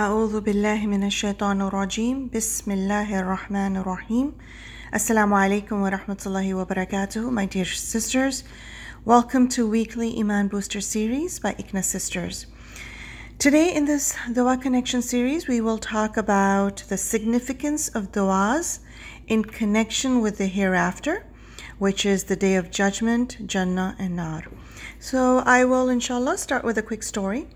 أعوذ بالله من الشيطان الرجيم بسم الله الرحمن الرحيم Assalamu alaikum wa rahmatullahi wa barakatuh, my dear sisters. Welcome to weekly Iman Booster series by ICNA Sisters. Today in this Dua Connection series, we will talk about the significance of duas in connection with the hereafter which is the day of judgment, Jannah and Nar. So I will inshallah start with a quick story.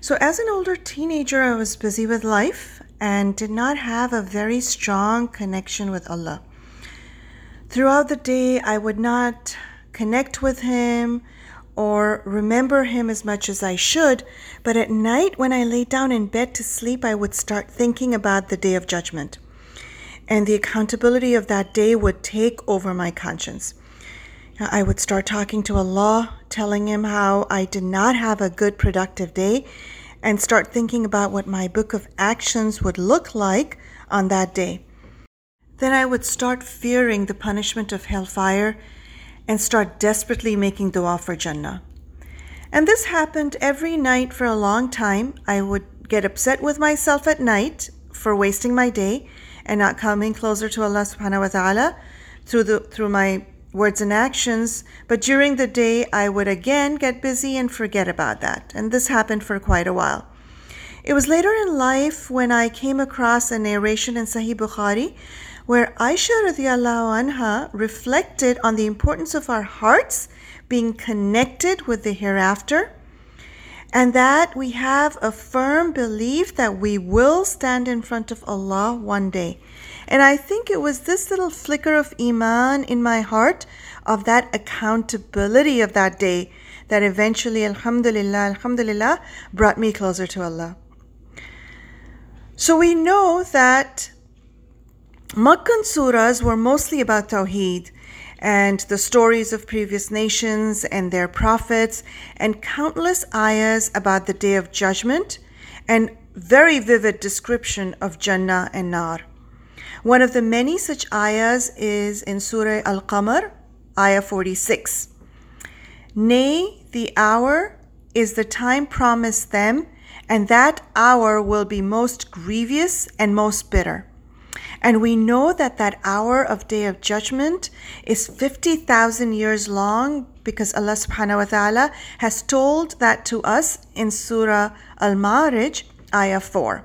So as an older teenager, I was busy with life and did not have a very strong connection with Allah. Throughout the day, I would not connect with Him or remember Him as much as I should, but at night when I lay down in bed to sleep, I would start thinking about the day of judgment. And the accountability of that day would take over my conscience. I would start talking to Allah, telling Him how I did not have a good, productive day, and start thinking about what my book of actions would look like on that day. Then I would start fearing the punishment of hellfire and start desperately making dua for Jannah. And this happened every night for a long time. I would get upset with myself at night for wasting my day and not coming closer to Allah subhanahu wa ta'ala through the through my words and actions, but during the day I would again get busy and forget about that. And this happened for quite a while. It was later in life when I came across a narration in Sahih Bukhari where Aisha radiallahu anha reflected on the importance of our hearts being connected with the hereafter and that we have a firm belief that we will stand in front of Allah one day. And I think it was this little flicker of Iman in my heart of that accountability of that day that eventually, Alhamdulillah, Alhamdulillah, brought me closer to Allah. So we know that Makkan surahs were mostly about Tawheed and the stories of previous nations and their prophets, and countless ayahs about the day of judgment, and very vivid description of Jannah and Nar. One of the many such ayahs is in Surah Al Qamar, ayah 46. Nay, the hour is the time promised them, and that hour will be most grievous and most bitter. And we know that that hour of day of judgment is 50,000 years long because Allah subhanahu wa ta'ala has told that to us in Surah Al-Ma'arij, ayah 4.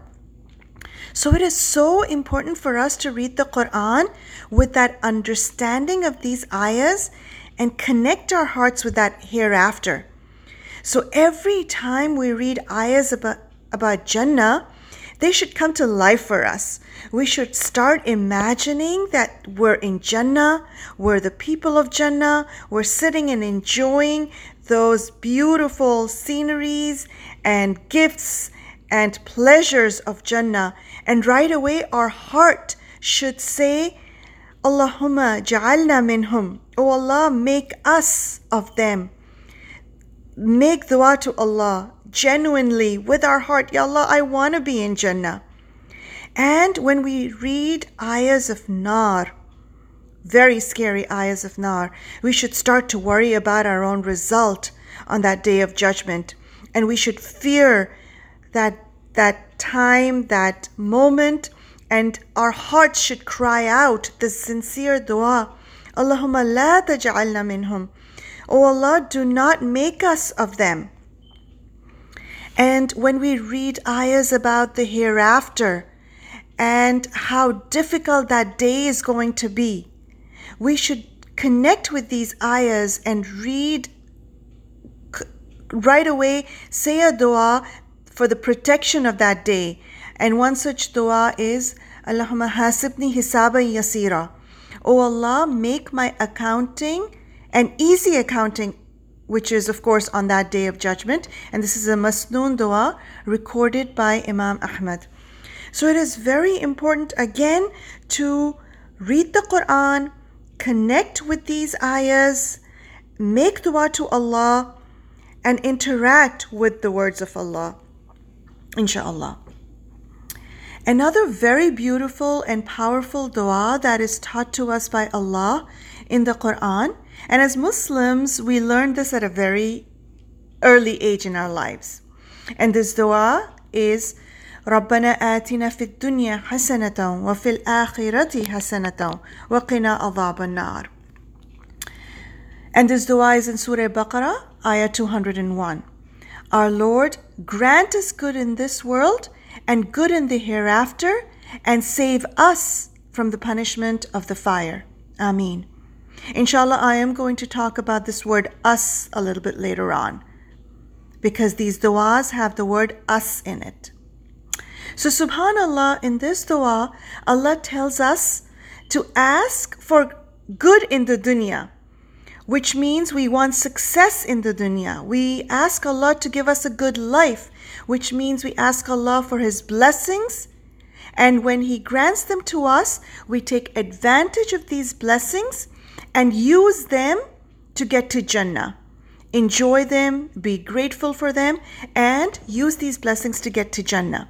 So it is so important for us to read the Quran with that understanding of these ayahs and connect our hearts with that hereafter. So every time we read ayahs about, about Jannah, they should come to life for us. We should start imagining that we're in Jannah, we're the people of Jannah, we're sitting and enjoying those beautiful sceneries and gifts and pleasures of Jannah. And right away, our heart should say, Allahumma ja'alna minhum. Oh Allah, make us of them. Make dua to Allah genuinely with our heart, Ya Allah, I want to be in Jannah. And when we read ayahs of Nar, very scary ayahs of Nar, we should start to worry about our own result on that day of judgment. And we should fear that, that time, that moment, and our hearts should cry out the sincere dua. Allahumma la taj'alna minhum. O Allah, do not make us of them. And when we read ayahs about the hereafter and how difficult that day is going to be, we should connect with these ayahs and read right away, say a dua for the protection of that day. And one such dua is Allahumma hasibni hisaba yasira. O Allah, make my accounting an easy accounting which is, of course, on that day of judgment. And this is a Masnoon dua recorded by Imam Ahmad. So it is very important, again, to read the Quran, connect with these ayahs, make dua to Allah, and interact with the words of Allah. Inshallah. Another very beautiful and powerful dua that is taught to us by Allah in the Quran and as Muslims, we learned this at a very early age in our lives. And this dua is ربنا آتنا في الدنيا حسنة وفي الآخرة حسنة وقنا عذاب النار And this dua is in Surah Baqarah, Ayah 201. Our Lord, grant us good in this world and good in the hereafter, and save us from the punishment of the fire. Ameen. Inshallah, I am going to talk about this word us a little bit later on because these du'as have the word us in it. So, subhanAllah, in this dua, Allah tells us to ask for good in the dunya, which means we want success in the dunya. We ask Allah to give us a good life, which means we ask Allah for His blessings. And when He grants them to us, we take advantage of these blessings and use them to get to Jannah enjoy them, be grateful for them, and use these blessings to get to Jannah.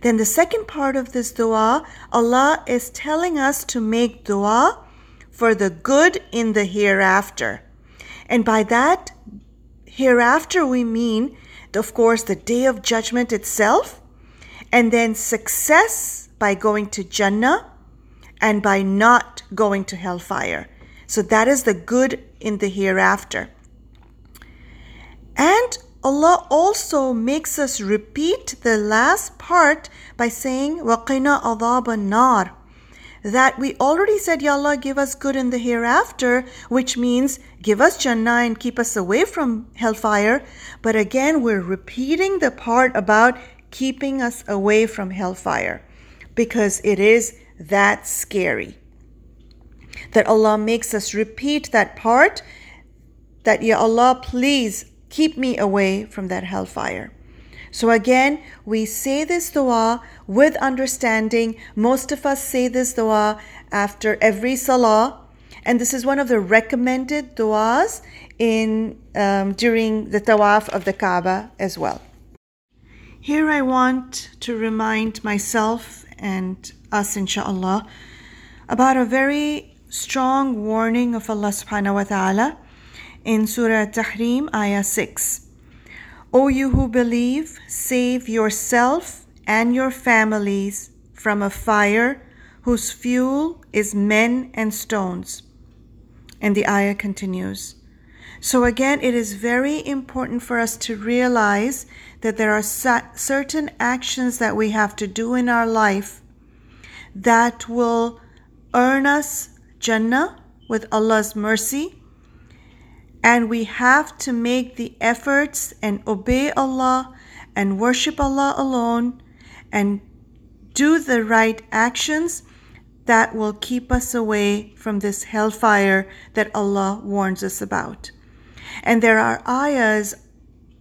Then the second part of this dua, Allah is telling us to make dua for the good in the hereafter. And by that, hereafter, we mean, of course, the day of judgment itself, and then success by going to Jannah and by not going to hellfire. So that is the good in the hereafter. And Allah also makes us repeat the last part by saying, وَقِنَا أَضَابَ النَّارِ that we already said, Ya Allah, give us good in the hereafter, which means give us Jannah and keep us away from hellfire. But again, we're repeating the part about keeping us away from hellfire because it is that scary. That Allah makes us repeat that part that, Ya Allah, please Keep me away from that hellfire. So again, we say this dua with understanding. Most of us say this dua after every salah, and this is one of the recommended duas in um, during the tawaf of the Kaaba as well. Here I want to remind myself and us, inshallah, about a very strong warning of Allah subhanahu wa ta'ala in Surah Tahrim, Ayah 6. O you who believe, save yourself and your families from a fire whose fuel is men and stones. And the ayah continues. So, again, it is very important for us to realize that there are certain actions that we have to do in our life that will earn us Jannah with Allah's mercy and we have to make the efforts and obey Allah and worship Allah alone and do the right actions that will keep us away from this hellfire that Allah warns us about. And there are ayahs,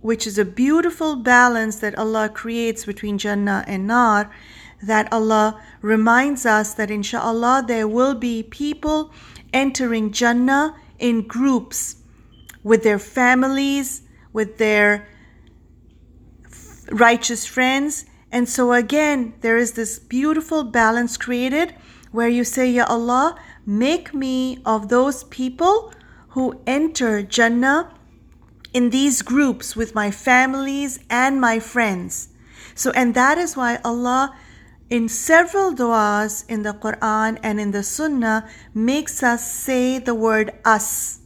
which is a beautiful balance that Allah creates between Jannah and Nar, that Allah reminds us that inshallah there will be people entering Jannah in groups with their families, with their righteous friends. And so, again, there is this beautiful balance created where you say, Ya Allah, make me of those people who enter Jannah in these groups with my families and my friends. So, and that is why Allah, in several du'as in the Quran and in the Sunnah, makes us say the word us.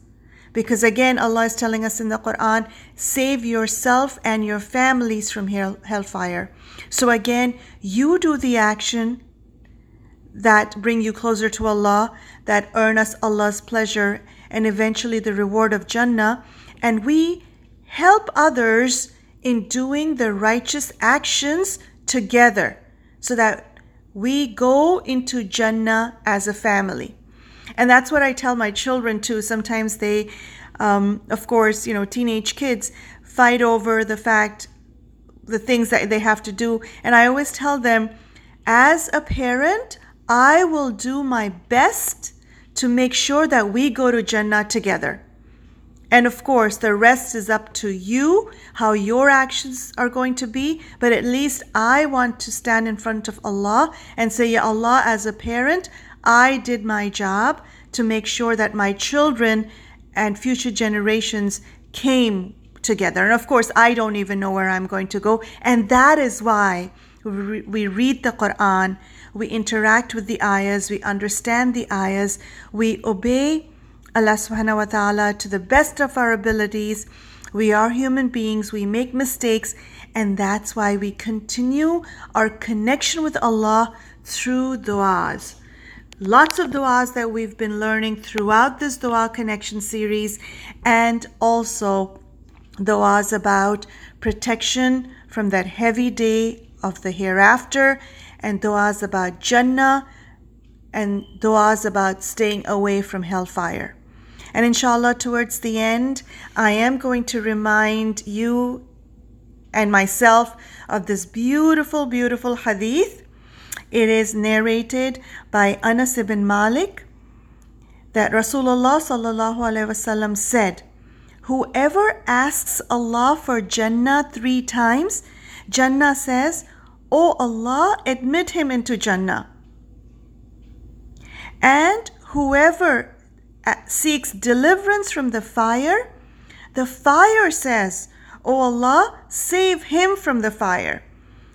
Because again, Allah is telling us in the Quran, save yourself and your families from hell, hellfire. So again, you do the action that bring you closer to Allah, that earn us Allah's pleasure and eventually the reward of Jannah. And we help others in doing the righteous actions together so that we go into Jannah as a family. And that's what I tell my children too. Sometimes they, um, of course, you know, teenage kids fight over the fact, the things that they have to do. And I always tell them, as a parent, I will do my best to make sure that we go to Jannah together. And of course, the rest is up to you, how your actions are going to be. But at least I want to stand in front of Allah and say, Ya Allah, as a parent, I did my job to make sure that my children and future generations came together. And of course, I don't even know where I'm going to go. And that is why we, read the Quran, we interact with the ayahs, we understand the ayahs, we obey Allah subhanahu wa ta'ala to the best of our abilities. We are human beings, we make mistakes, and that's why we continue our connection with Allah through du'as. Lots of du'as that we've been learning throughout this dua connection series, and also du'as about protection from that heavy day of the hereafter, and du'as about Jannah, and du'as about staying away from hellfire. And inshallah, towards the end, I am going to remind you and myself of this beautiful, beautiful hadith. It is narrated by Anas ibn Malik that Rasulullah sallallahu alaihi wasallam said, "Whoever asks Allah for Jannah three times, Jannah says, O Allah, admit him into Jannah." And whoever Uh, seeks deliverance from the fire, the fire says, O Allah, save him from the fire.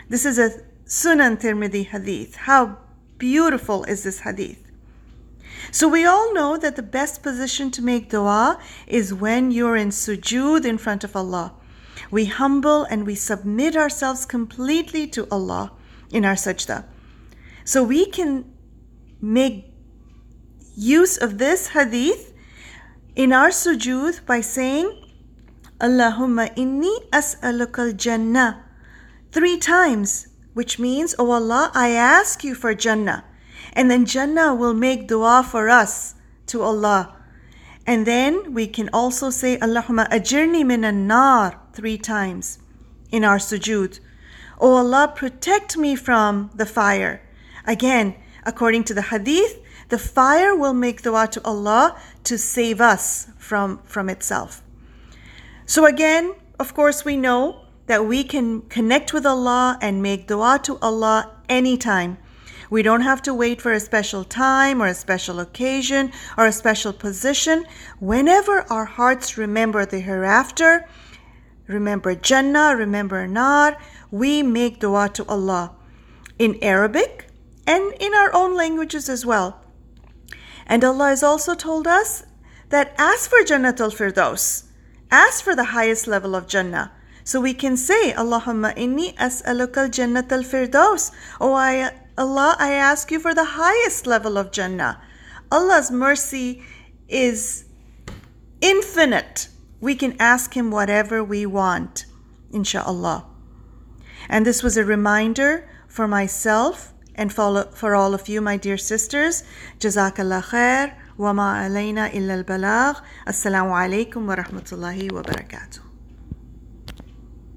This is a Sunan Tirmidhi hadith. How beautiful is this hadith? So we all know that the best position to make dua is when you're in sujood in front of Allah. We humble and we submit ourselves completely to Allah in our sajda. So we can make use of this hadith in our sujood by saying, Allahumma inni as'alukal jannah three times, which means, Oh Allah, I ask you for Jannah. And then Jannah will make dua for us to Allah. And then we can also say, Allahumma ajirni minan nar three times in our sujood. Oh Allah, protect me from the fire. Again, according to the hadith, the fire will make dua to Allah to save us from, from itself. So, again, of course, we know that we can connect with Allah and make dua to Allah anytime. We don't have to wait for a special time or a special occasion or a special position. Whenever our hearts remember the hereafter, remember Jannah, remember Nar, we make dua to Allah in Arabic and in our own languages as well. And Allah has also told us that ask for Jannatul Firdaus, ask for the highest level of Jannah. So we can say, Allahumma inni as'aluka Jannatul Firdaus. Oh I, Allah, I ask you for the highest level of Jannah. Allah's mercy is infinite. We can ask Him whatever we want, inshallah. And this was a reminder for myself and for all of you, my dear sisters. Jazakallah khair. Wama alayna illa al-balagh. Assalamu alaykum wa rahmatullahi wa barakatuh.